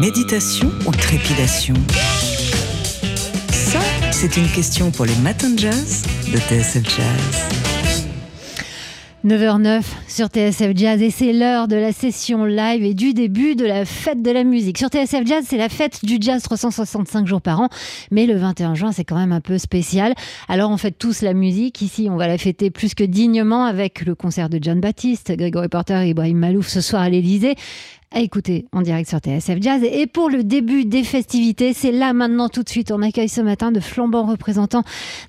Méditation ou trépidation Ça, c'est une question pour les matins de jazz de TSF Jazz. 9h09 sur TSF Jazz et c'est l'heure de la session live et du début de la fête de la musique. Sur TSF Jazz, c'est la fête du jazz 365 jours par an, mais le 21 juin, c'est quand même un peu spécial. Alors on fête tous la musique. Ici, on va la fêter plus que dignement avec le concert de John Baptiste, Grégory Porter et Ibrahim Malouf ce soir à l'Elysée à écouter en direct sur TSF Jazz. Et pour le début des festivités, c'est là maintenant tout de suite. On accueille ce matin de flambants représentants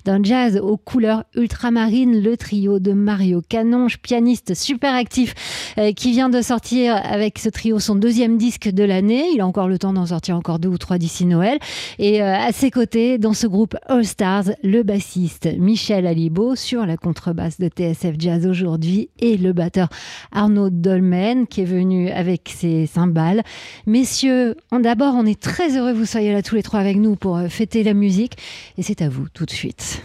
d'un jazz aux couleurs ultramarines, le trio de Mario Canonge, pianiste super actif, euh, qui vient de sortir avec ce trio son deuxième disque de l'année. Il a encore le temps d'en sortir encore deux ou trois d'ici Noël. Et euh, à ses côtés, dans ce groupe All Stars, le bassiste Michel Alibo sur la contrebasse de TSF Jazz aujourd'hui et le batteur Arnaud Dolmen qui est venu avec ses cymbales. Messieurs, d'abord, on est très heureux que vous soyez là tous les trois avec nous pour euh, fêter la musique. Et c'est à vous tout de suite.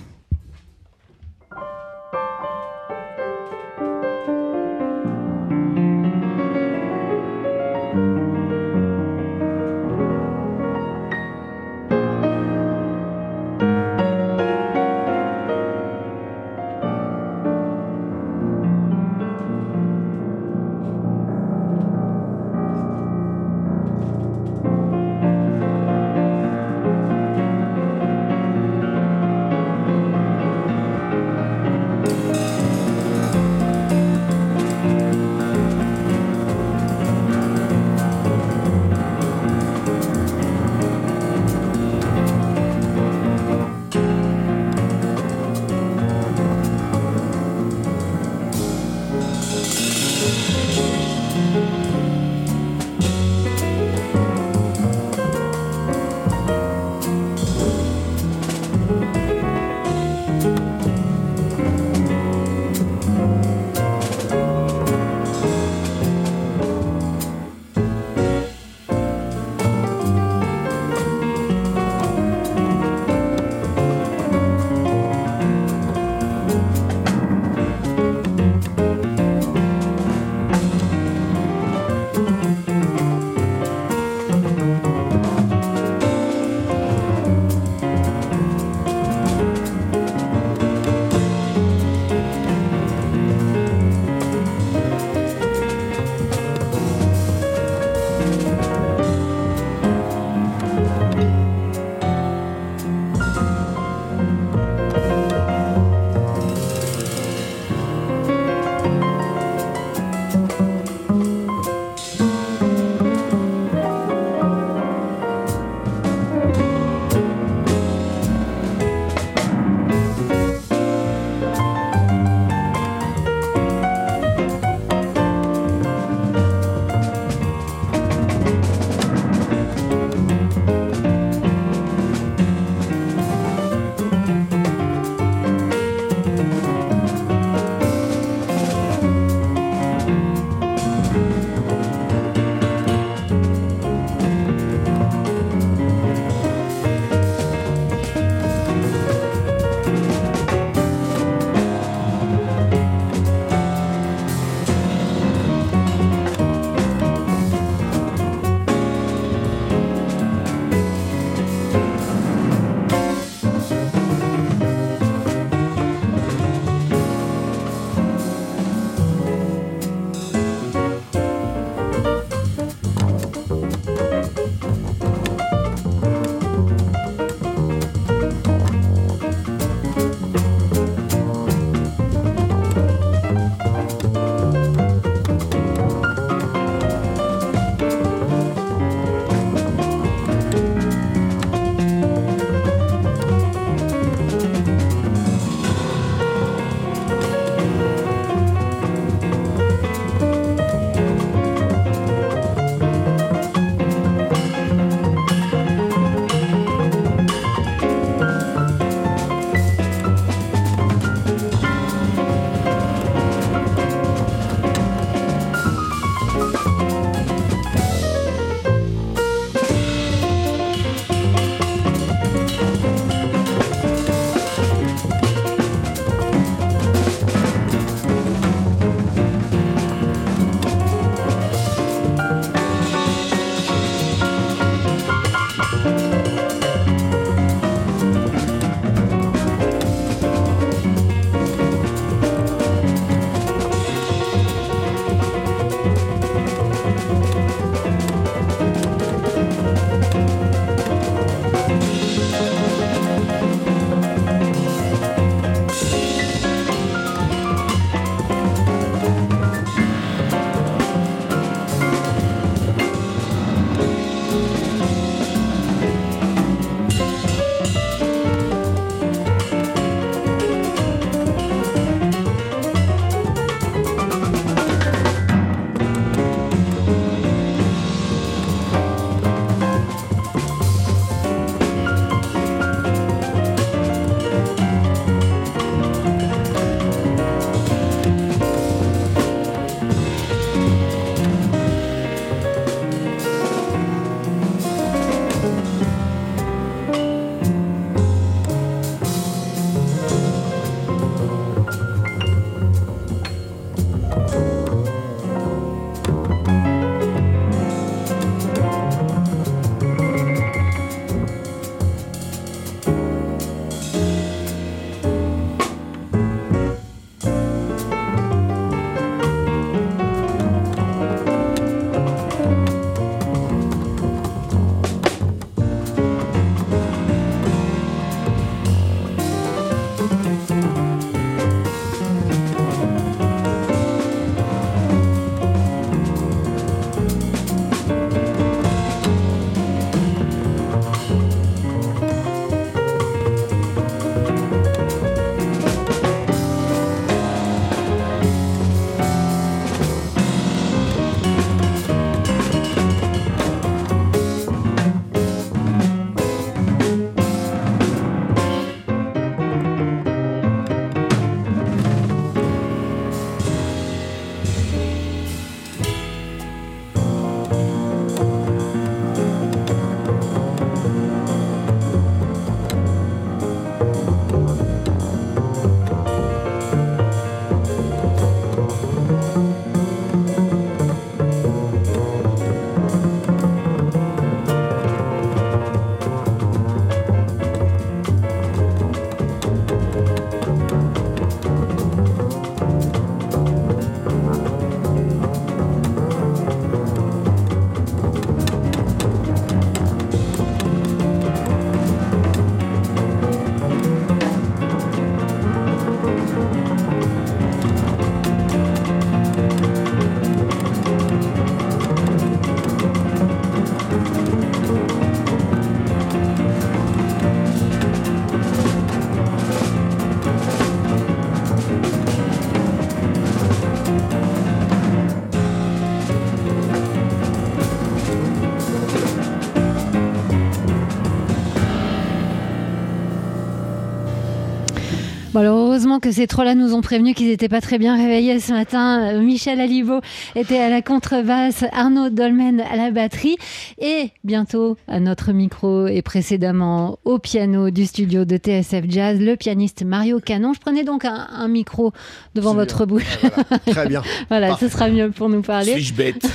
Heureusement que ces trois-là nous ont prévenu qu'ils n'étaient pas très bien réveillés ce matin. Euh, Michel Alibo était à la contrebasse, Arnaud Dolmen à la batterie et bientôt à notre micro et précédemment au piano du studio de TSF Jazz, le pianiste Mario Canon. Je prenais donc un, micro devant votre bouche. Très bien. voilà, ce sera mieux pour nous parler. Suis-je bête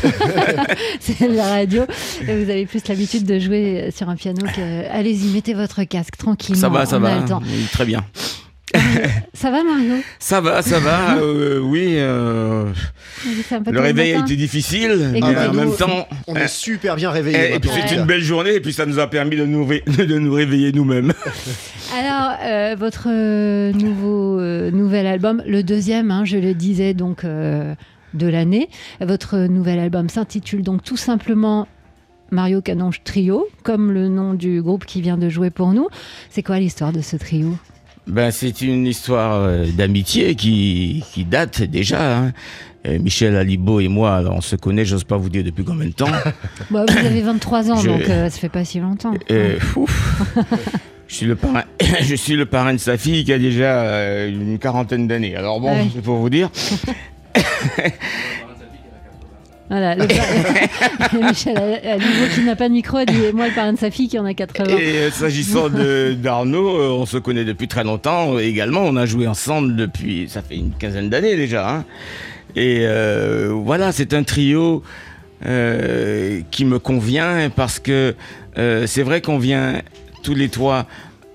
C'est la radio. Et vous avez plus l'habitude de jouer sur un piano que. Allez-y, mettez votre casque tranquillement. Ça va, ça va. très bien. Ça va Mario? Ça va, ça va, euh, oui. Euh, le réveil a été difficile, mais en même temps... On est super bien réveillés. Et, puis c'est une belle journée, et puis ça nous a permis de nous, de nous réveiller nous-mêmes. Alors, euh, votre nouveau, nouvel album, le deuxième, hein, je le disais donc de l'année, votre nouvel album s'intitule donc tout simplement Mario Canonge Trio, comme le nom du groupe qui vient de jouer pour nous. C'est quoi l'histoire de ce trio? Ben, C'est une histoire euh, d'amitié qui, qui, date déjà. Hein. Euh, Michel Alibo et moi, on se connaît, j'ose pas vous dire depuis combien de temps. bah, vous avez 23 ans, donc euh, ça fait pas si longtemps. je suis le parrain, je suis le parrain de sa fille qui a déjà une quarantaine d'années. Alors bon, c'est pour vous dire. Voilà, le Michel Alibo qui n'a pas de micro a dit moi le parrain de sa fille qui en a 80. Et euh, s'agissant d'Arnaud, euh, on se connaît depuis très longtemps également. On a joué ensemble depuis, ça fait une quinzaine d'années déjà. Hein. Et euh, voilà, c'est un trio qui me convient parce que c'est vrai qu'on vient tous les trois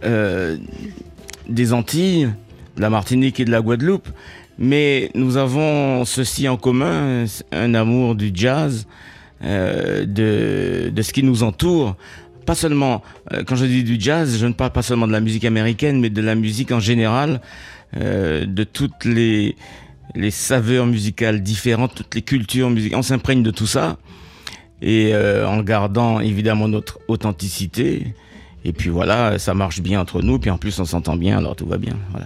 des Antilles, de la Martinique et de la Guadeloupe. Mais nous avons ceci en commun, un amour du jazz, euh, de, ce qui nous entoure. Pas seulement, euh, quand je dis du jazz, je ne parle pas seulement de la musique américaine, mais de la musique en général, euh, de toutes les, les saveurs musicales différentes, toutes les cultures musicales. On s'imprègne de tout ça, et en gardant évidemment notre authenticité. Et puis voilà, ça marche bien entre nous, puis en plus on s'entend bien, alors tout va bien. Voilà.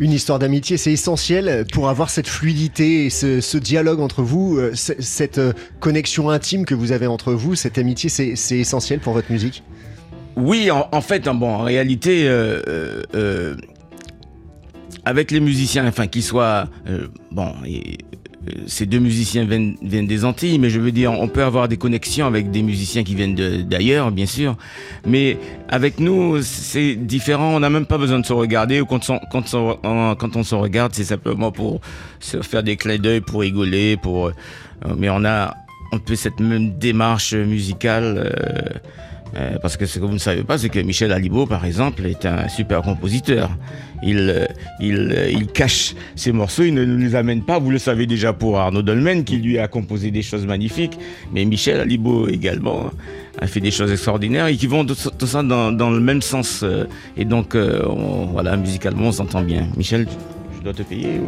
Une histoire d'amitié, c'est essentiel pour avoir cette fluidité et ce, dialogue entre vous, euh, cette euh, connexion intime que vous avez entre vous, cette amitié, c'est essentiel pour votre musique? Oui, en, fait, hein, bon, en réalité, euh, avec les musiciens, enfin qu'ils soient, bon, ces deux musiciens viennent, des Antilles, mais je veux dire, on peut avoir des connexions avec des musiciens qui viennent d'ailleurs, bien sûr. Mais avec nous, c'est différent. On n'a même pas besoin de se regarder. Quand, on, se regarde, c'est simplement pour se faire des clins d'œil, pour rigoler, pour. Euh, mais on a un peu cette même démarche musicale. Euh, euh, parce que ce que vous ne savez pas, c'est que Michel Alibo, par exemple, est un super compositeur. Il, euh, il, euh, il cache ses morceaux, il ne les amène pas. Vous le savez déjà pour Arnaud Dolmen, qui lui a composé des choses magnifiques. Mais Michel Alibo également a fait des choses extraordinaires et qui vont tout ça dans, dans le même sens. Et donc, voilà, musicalement, on s'entend bien. Michel, je dois te payer.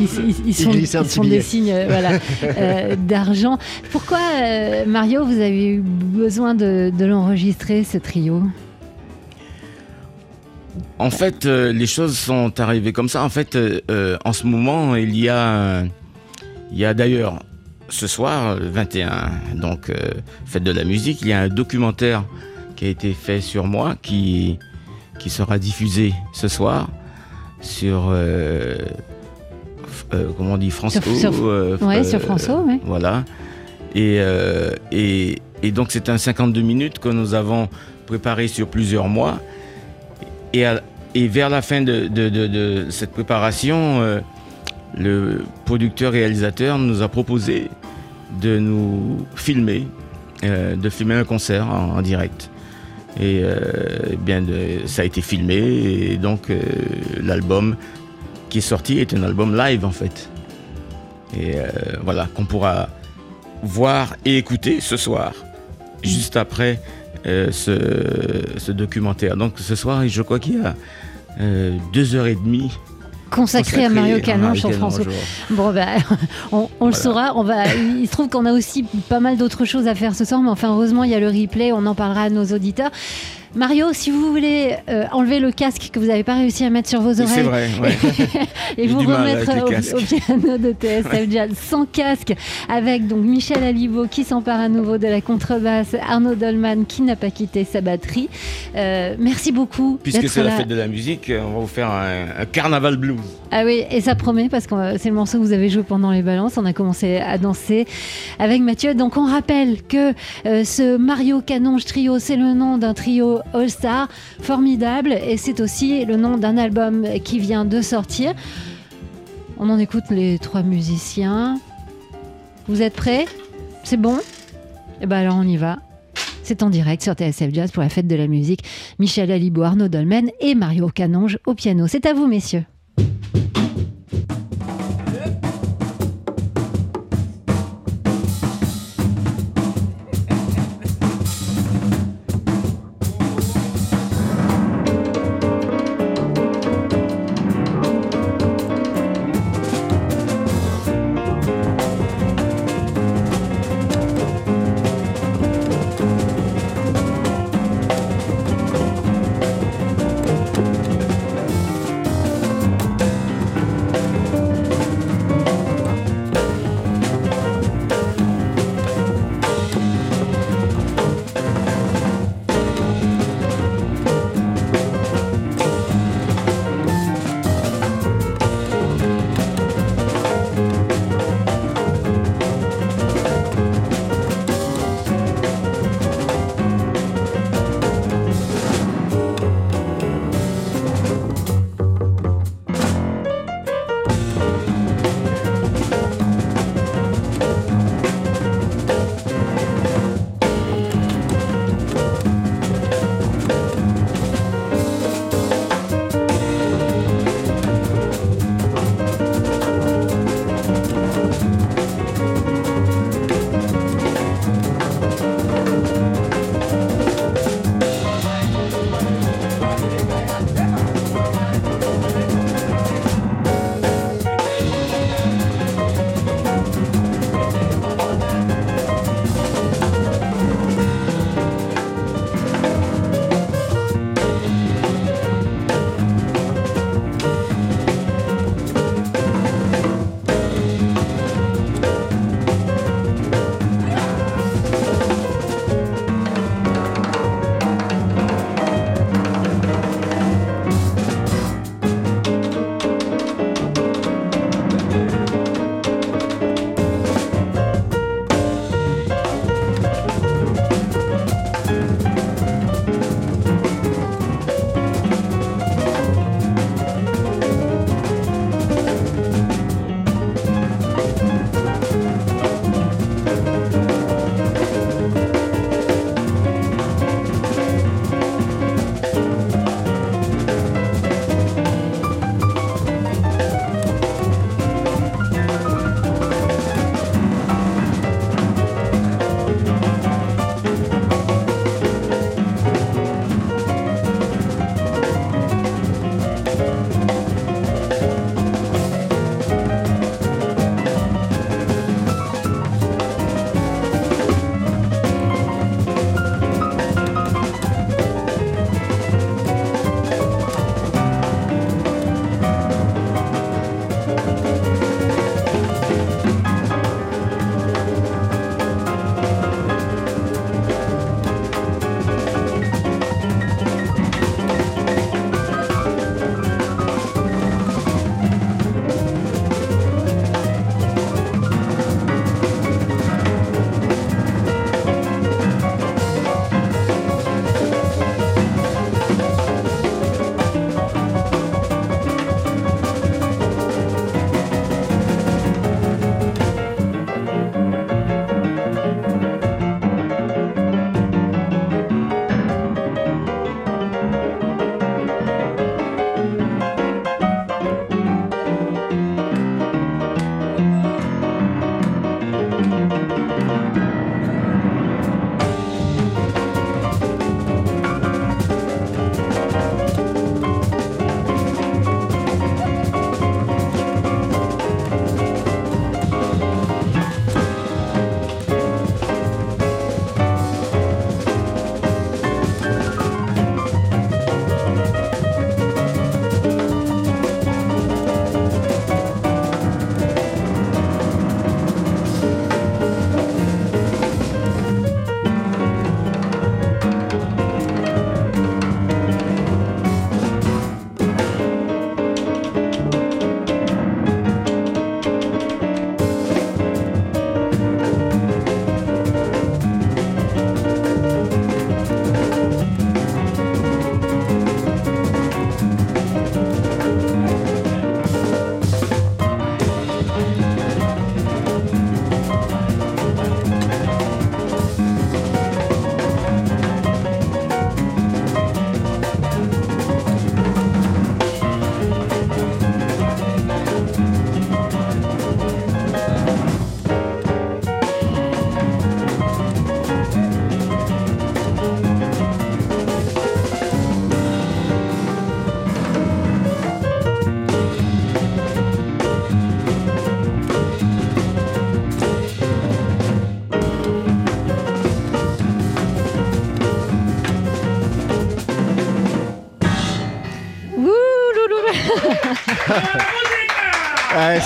Ils, sont, des signes euh, euh, d'argent. Pourquoi, euh, Mario, vous avez eu besoin de, l'enregistrer, ce trio? En fait, les choses sont arrivées comme ça. En fait, en ce moment, il y a, il y a d'ailleurs ce soir, le 21, donc fête de la musique, il y a un documentaire qui a été fait sur moi qui, qui sera diffusé ce soir sur euh, euh, comment on dit France sur, euh, ouais, sur François, oui. Voilà. Et, et, et, donc c'est un 52 minutes que nous avons préparé sur plusieurs mois. Et, et vers la fin de, de, de, cette préparation, le producteur-réalisateur nous a proposé de nous filmer, de filmer un concert en direct. Et euh, eh bien, ça a été filmé et donc euh, l'album qui est sorti est un album live en fait. Et euh, voilà, qu'on pourra voir et écouter ce soir, juste après ce, documentaire. Donc ce soir, je crois qu'il y a deux heures et demie consacré, à Mario Canon sur France Bon, ben, on, le saura. On va, il se trouve qu'on a aussi pas mal d'autres choses à faire ce soir, mais enfin, heureusement, il y a le replay. On en parlera à nos auditeurs. Mario, si vous voulez euh, enlever le casque que vous n'avez pas réussi à mettre sur vos oreilles. C'est vrai, ouais. et vous remettre au, au piano de TSF Jazz sans casque avec donc Michel Alibo qui s'empare à nouveau de la contrebasse, Arnaud Dolman qui n'a pas quitté sa batterie. Euh, merci beaucoup. Puisque c'est la fête de la musique, on va vous faire un, un carnaval blues. Ah oui, et ça promet parce que euh, c'est le morceau que vous avez joué pendant les balances. On a commencé à danser avec Mathieu. Donc on rappelle que euh, ce Mario Canonge Trio, c'est le nom d'un trio All-Star formidable et c'est aussi le nom d'un album qui vient de sortir. On en écoute les trois musiciens. Vous êtes prêts? C'est bon? Eh ben alors on y va. C'est en direct sur TSF Jazz pour la fête de la musique. Michel Alibo, Arnaud Dolmen et Mario Canonge au piano. C'est à vous, messieurs.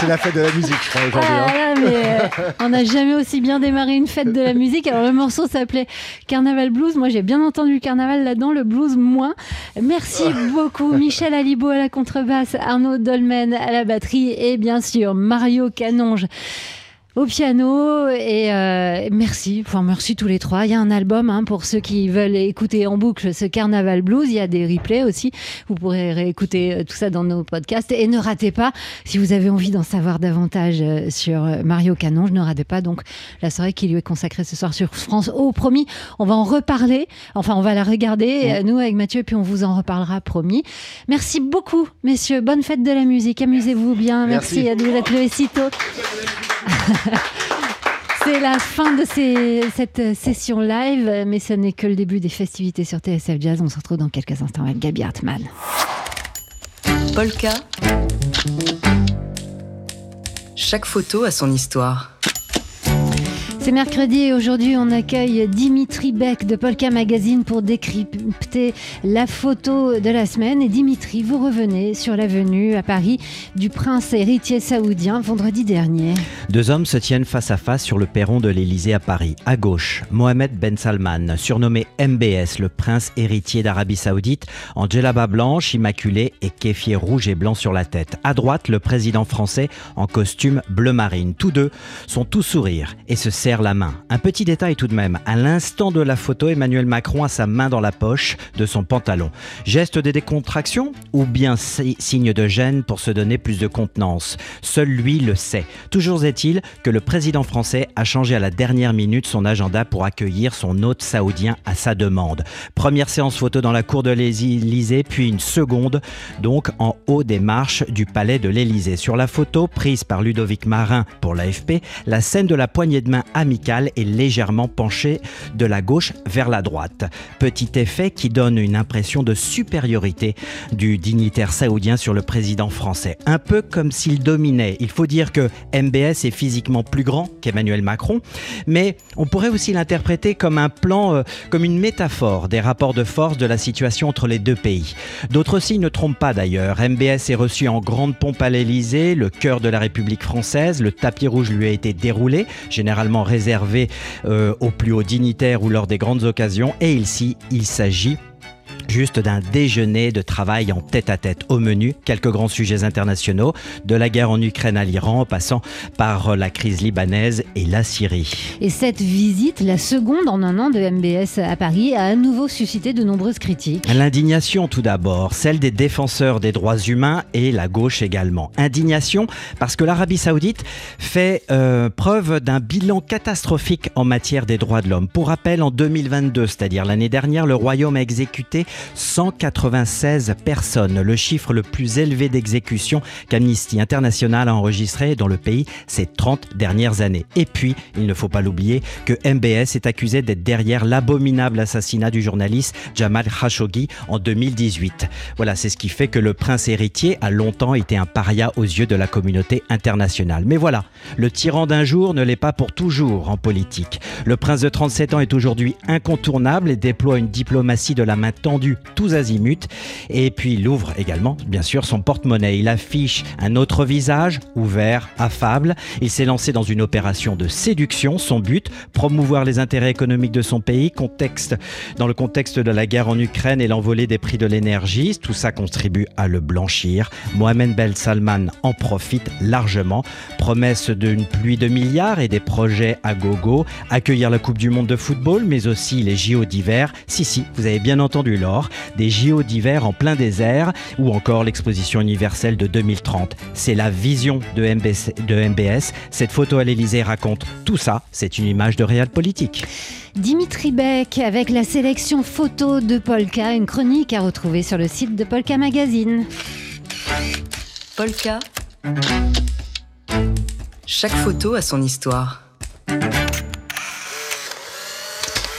C'est la fête de la musique, je crois, aujourd'hui. Ah hein. là, mais, euh, on n'a jamais aussi bien démarré une fête de la musique. Alors le morceau s'appelait Carnaval Blues. Moi j'ai bien entendu le carnaval là-dedans, le blues moins. Merci beaucoup Michel Alibo à la contrebasse, Arnaud Dolmen à la batterie et bien sûr Mario Canonge au piano et euh, merci, enfin merci tous les trois. Il y a un album hein, pour ceux qui veulent écouter en boucle ce Carnaval Blues. Il y a des replays aussi. Vous pourrez réécouter euh, tout ça dans nos podcasts et ne ratez pas si vous avez envie d'en savoir davantage euh, sur Mario Canonge, ne ratez pas donc la soirée qui lui est consacrée ce soir sur France. Oh promis, on va en reparler. Enfin, on va la regarder nous avec Mathieu et puis on vous en reparlera promis. Merci beaucoup messieurs. Bonne fête de la musique. Amusez-vous bien. Merci. Merci, à vous d'être levés si tôt. C'est la fin de cette session live, mais ce n'est que le début des festivités sur TSF Jazz. On se retrouve dans quelques instants avec Gabi Hartmann. Polka. Chaque photo a son histoire. C'est mercredi et aujourd'hui on accueille Dimitri Beck de Polka Magazine pour décrypter la photo de la semaine. Et Dimitri, vous revenez sur la venue à Paris du prince héritier saoudien vendredi dernier. Deux hommes se tiennent face à face sur le perron de l'Élysée à Paris. À gauche, Mohamed Ben Salman, surnommé MBS, le prince héritier d'Arabie Saoudite, en djellaba blanche, immaculée et kéfier rouge et blanc sur la tête. À droite, le président français en costume bleu marine. Tous deux sont tout sourire et se la main. Un petit détail tout de même. À l'instant de la photo, Emmanuel Macron a sa main dans la poche de son pantalon. Geste de décontraction ou bien si- signe de gêne pour se donner plus de contenance? Seul lui le sait. Toujours est-il que le président français a changé à la dernière minute son agenda pour accueillir son hôte saoudien à sa demande. Première séance photo dans la cour de l'Élysée, puis une seconde donc en haut des marches du palais de l'Élysée. Sur la photo prise par Ludovic Marin pour l'AFP, la scène de la poignée de main amicale est légèrement penchée de la gauche vers la droite. Petit effet qui donne une impression de supériorité du dignitaire saoudien sur le président français. Un peu comme s'il dominait. Il faut dire que MBS est physiquement plus grand qu'Emmanuel Macron, mais on pourrait aussi l'interpréter comme un plan, euh, comme une métaphore des rapports de force de la situation entre les deux pays. D'autres signes ne trompent pas d'ailleurs. MBS est reçu en grande pompe à l'Élysée, le cœur de la République française. Le tapis rouge lui a été déroulé, généralement réservé euh, aux plus hauts dignitaires ou lors des grandes occasions. Et ici, il s'agit juste d'un déjeuner de travail en tête-à-tête au menu, quelques grands sujets internationaux, de la guerre en Ukraine à l'Iran, passant par la crise libanaise et la Syrie. Et cette visite, la seconde en un an de MBS à Paris, a à nouveau suscité de nombreuses critiques. L'indignation tout d'abord, celle des défenseurs des droits humains et la gauche également. Indignation parce que l'Arabie saoudite fait euh, preuve d'un bilan catastrophique en matière des droits de l'homme. Pour rappel, en 2022, c'est-à-dire l'année dernière, le royaume a exécuté 196 personnes, le chiffre le plus élevé d'exécution qu'Amnesty International a enregistré dans le pays ces 30 dernières années. Et puis, il ne faut pas l'oublier, que MBS est accusé d'être derrière l'abominable assassinat du journaliste Jamal Khashoggi en 2018. Voilà, c'est ce qui fait que le prince héritier a longtemps été un paria aux yeux de la communauté internationale. Mais voilà, le tyran d'un jour ne l'est pas pour toujours en politique. Le prince de 37 ans est aujourd'hui incontournable et déploie une diplomatie de la main tendue tous azimuts. Et puis il ouvre également, bien sûr, son porte-monnaie. Il affiche un autre visage, ouvert, affable. Il s'est lancé dans une opération de séduction. Son but, promouvoir les intérêts économiques de son pays, contexte, dans le contexte de la guerre en Ukraine et l'envolée des prix de l'énergie. Tout ça contribue à le blanchir. Mohamed Ben Salman en profite largement. Promesse d'une pluie de milliards et des projets à gogo. Accueillir la Coupe du Monde de football, mais aussi les JO d'hiver. Si, si, vous avez bien entendu Des JO d'hiver en plein désert ou encore l'exposition universelle de 2030. C'est la vision de MBS, de MBS. Cette photo à l'Elysée raconte tout ça. C'est une image de réel politique. Dimitri Beck avec la sélection photo de Polka, une chronique à retrouver sur le site de Polka Magazine. Polka. Chaque photo a son histoire.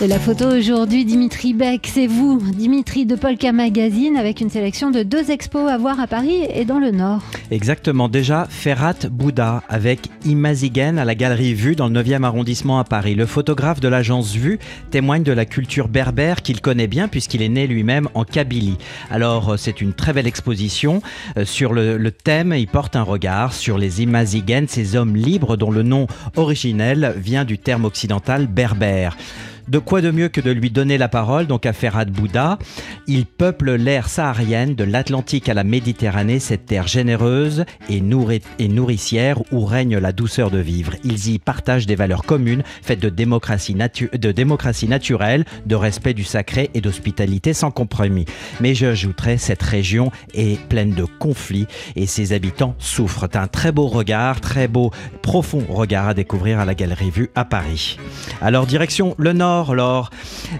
Et la photo aujourd'hui, Dimitri Beck, c'est vous, Dimitri de Polka Magazine, avec une sélection de deux expos à voir à Paris et dans le Nord. Exactement, déjà Ferrat Bouddha avec Imazigen à la galerie Vue dans le 9e arrondissement à Paris. Le photographe de l'agence Vue témoigne de la culture berbère qu'il connaît bien puisqu'il est né lui-même en Kabylie. Alors euh, c'est une très belle exposition. Euh, sur le, le, thème, il porte un regard sur les Imazigen, ces hommes libres dont le nom originel vient du terme occidental berbère. De quoi de mieux que de lui donner la parole, donc à Ferhat Bouddha Il peuple l'ère saharienne de l'Atlantique à la Méditerranée, cette terre généreuse et, nourricière où règne la douceur de vivre. Ils y partagent des valeurs communes faites de démocratie, de démocratie naturelle, de respect du sacré et d'hospitalité sans compromis. Mais j'ajouterais, cette région est pleine de conflits et ses habitants souffrent. Un très beau regard, très beau, profond regard à découvrir à la Galerie Vue à Paris. Alors direction le nord lors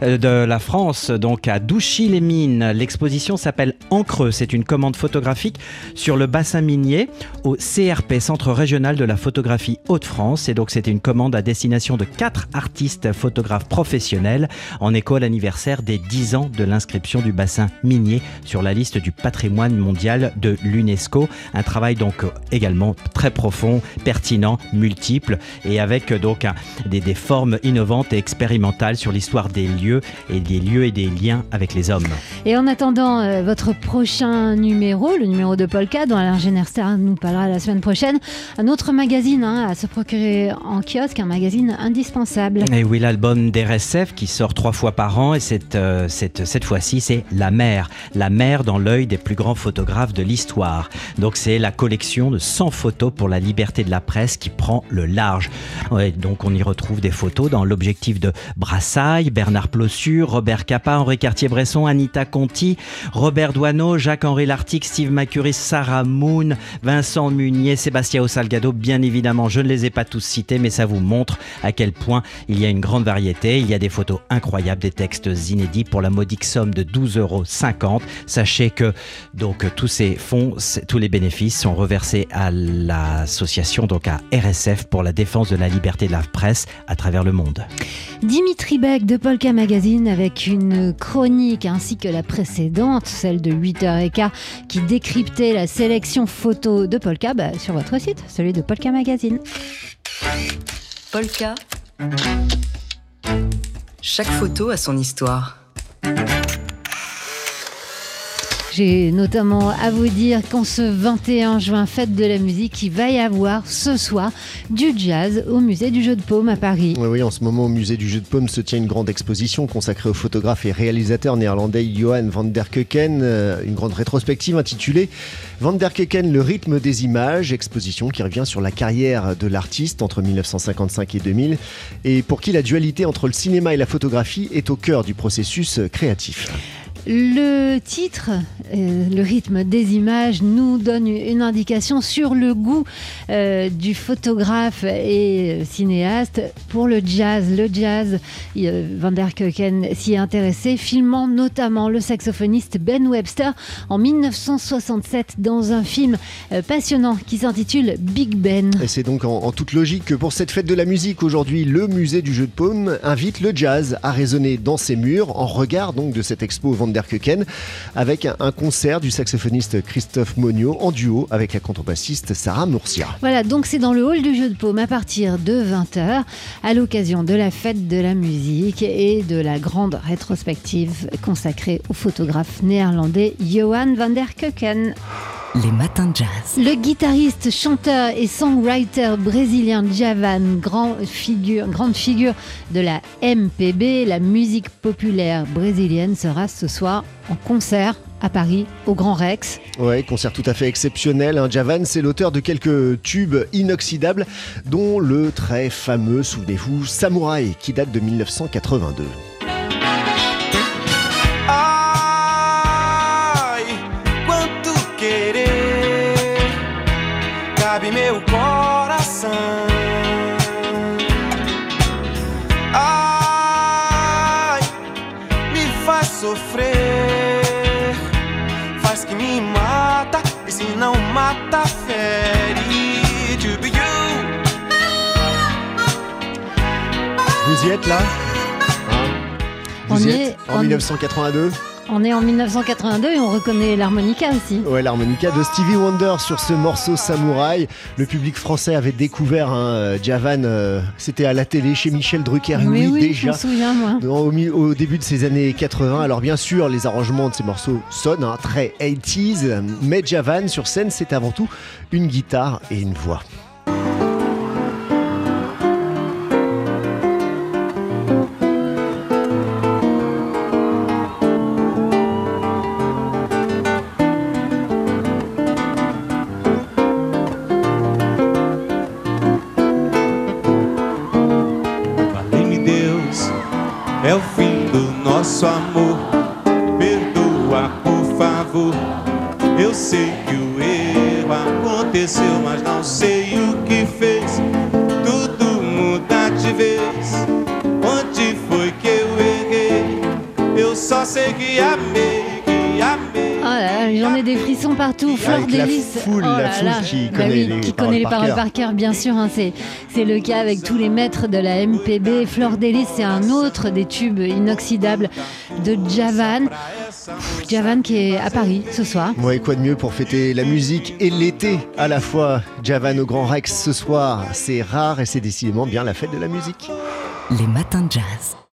euh, de la France, donc à Douchy-les-Mines. L'exposition s'appelle Encreux. C'est une commande photographique sur le bassin minier au CRP, Centre régional de la photographie Haute-France. Et donc c'était une commande à destination de quatre artistes photographes professionnels en écho à l'anniversaire des 10 ans de l'inscription du bassin minier sur la liste du patrimoine mondial de l'UNESCO. Un travail donc également très profond, pertinent, multiple et avec donc des, des formes innovantes et expérimentales sur l'histoire des lieux et des lieux et des liens avec les hommes. Et en attendant euh, votre prochain numéro, le numéro de Polka, dont Alain Generster nous parlera la semaine prochaine, un autre magazine hein, à se procurer en kiosque, un magazine indispensable. Et oui, l'album d'RSF qui sort trois fois par an et cette, euh, cette, cette fois-ci c'est La mer. La mer dans l'œil des plus grands photographes de l'histoire. Donc c'est la collection de 100 photos pour la liberté de la presse qui prend le large. Ouais, donc on y retrouve des photos dans l'objectif de Bernard Plossu, Robert Capa, Henri Cartier-Bresson, Anita Conti, Robert Douaneau, Jacques-Henri Lartigue, Steve Macuris, Sarah Moon, Vincent Munier, Sébastien Salgado. Bien évidemment, je ne les ai pas tous cités, mais ça vous montre à quel point il y a une grande variété. Il y a des photos incroyables, des textes inédits pour la modique somme de 12,50 euros. Sachez que donc tous ces fonds, tous les bénéfices sont reversés à l'association, donc à RSF pour la défense de la liberté de la presse à travers le monde. Dimitri Beck de Polka Magazine avec une chronique ainsi que la précédente, celle de 8h15, qui décryptait la sélection photo de Polka bah, sur votre site, celui de Polka Magazine. Polka. Chaque photo a son histoire. J'ai notamment à vous dire qu'en ce 21 juin, fête de la musique, il va y avoir ce soir du jazz au musée du jeu de paume à Paris. Oui, oui, en ce moment au musée du jeu de paume se tient une grande exposition consacrée au photographe et réalisateur néerlandais Johan van der Keuken, euh, une grande rétrospective intitulée Van der Keuken, le rythme des images, exposition qui revient sur la carrière de l'artiste entre 1955 et 2000 et pour qui la dualité entre le cinéma et la photographie est au cœur du processus créatif. Le titre, euh, le rythme des images nous donne une indication sur le goût euh, du photographe et cinéaste pour le jazz. Le jazz, euh, Van der Keuken s'y est intéressé, filmant notamment le saxophoniste Ben Webster en 1967 dans un film passionnant qui s'intitule Big Ben. Et c'est donc en, en, toute logique que pour cette fête de la musique aujourd'hui, le musée du jeu de paume invite le jazz à résonner dans ses murs en regard donc de cette expo Van der Keuken, avec un concert du saxophoniste Christophe Monio en duo avec la contrebassiste Sarah Mourcia. Voilà, donc c'est dans le hall du jeu de paume à partir de 20h, à l'occasion de la fête de la musique et de la grande rétrospective consacrée au photographe néerlandais Johan van der Keuken. Les matins de jazz. Le guitariste, chanteur et songwriter brésilien Javan, grand figure, grande figure de la MPB, la musique populaire brésilienne, sera ce soir en concert à Paris, au Grand Rex. Ouais, concert tout à fait exceptionnel. Hein. Javan, c'est l'auteur de quelques tubes inoxydables, dont le très fameux, souvenez-vous, Samouraï, qui date de 1982. Cabe meu coração. Ai, me faz sofrer, faz que me mata, e se não mata, fere. To be you? Vous y êtes là? On Vous y y êtes? est, En on- 1982 On est en 1982 et on reconnaît l'harmonica aussi. Ouais, l'harmonica de Stevie Wonder sur ce morceau Samouraï. Le public français avait découvert hein, euh, Javan, euh, c'était à la télé chez Michel Drucker, oui, oui, je déjà. me souviens moi. Au début de ces années 80, alors bien sûr, les arrangements de ces morceaux sonnent hein, très 80s, mais Javan sur scène, c'est avant tout une guitare et une voix. Nosso amor. Perdoa, por favor. Eu sei que o erro aconteceu, mas não sei o que fez. Tudo muda de vez. Onde foi que eu errei? Eu só sei que amei, que amei. Oh là là, j'en ai des frissons partout. Fleur la d'Hélice. foule, oh la là foule là. qui Bah connaît oui, les qui paroles connaît les par paroles cœur. par cœur, bien sûr. hein, c'est, c'est le cas avec tous les maîtres de la MPB. Fleur d'Hélice, c'est un autre des tubes inoxydables de Javan. Pff, Javan qui est à Paris ce soir. Ouais, quoi de mieux pour fêter la musique et l'été à la fois Javan au Grand Rex ce soir, c'est rare et c'est décidément bien la fête de la musique. Les matins de jazz.